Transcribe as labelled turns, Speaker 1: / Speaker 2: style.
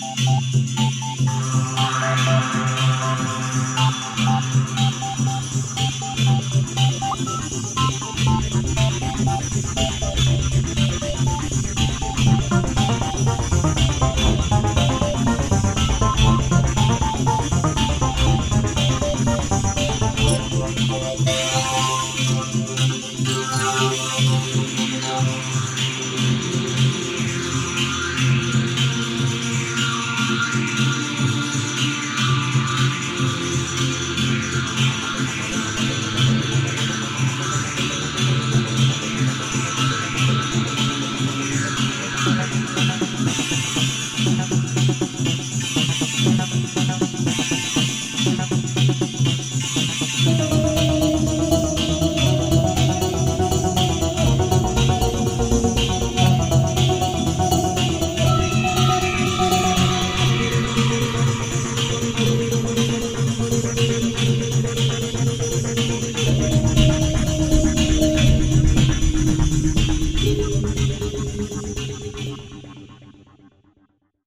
Speaker 1: Música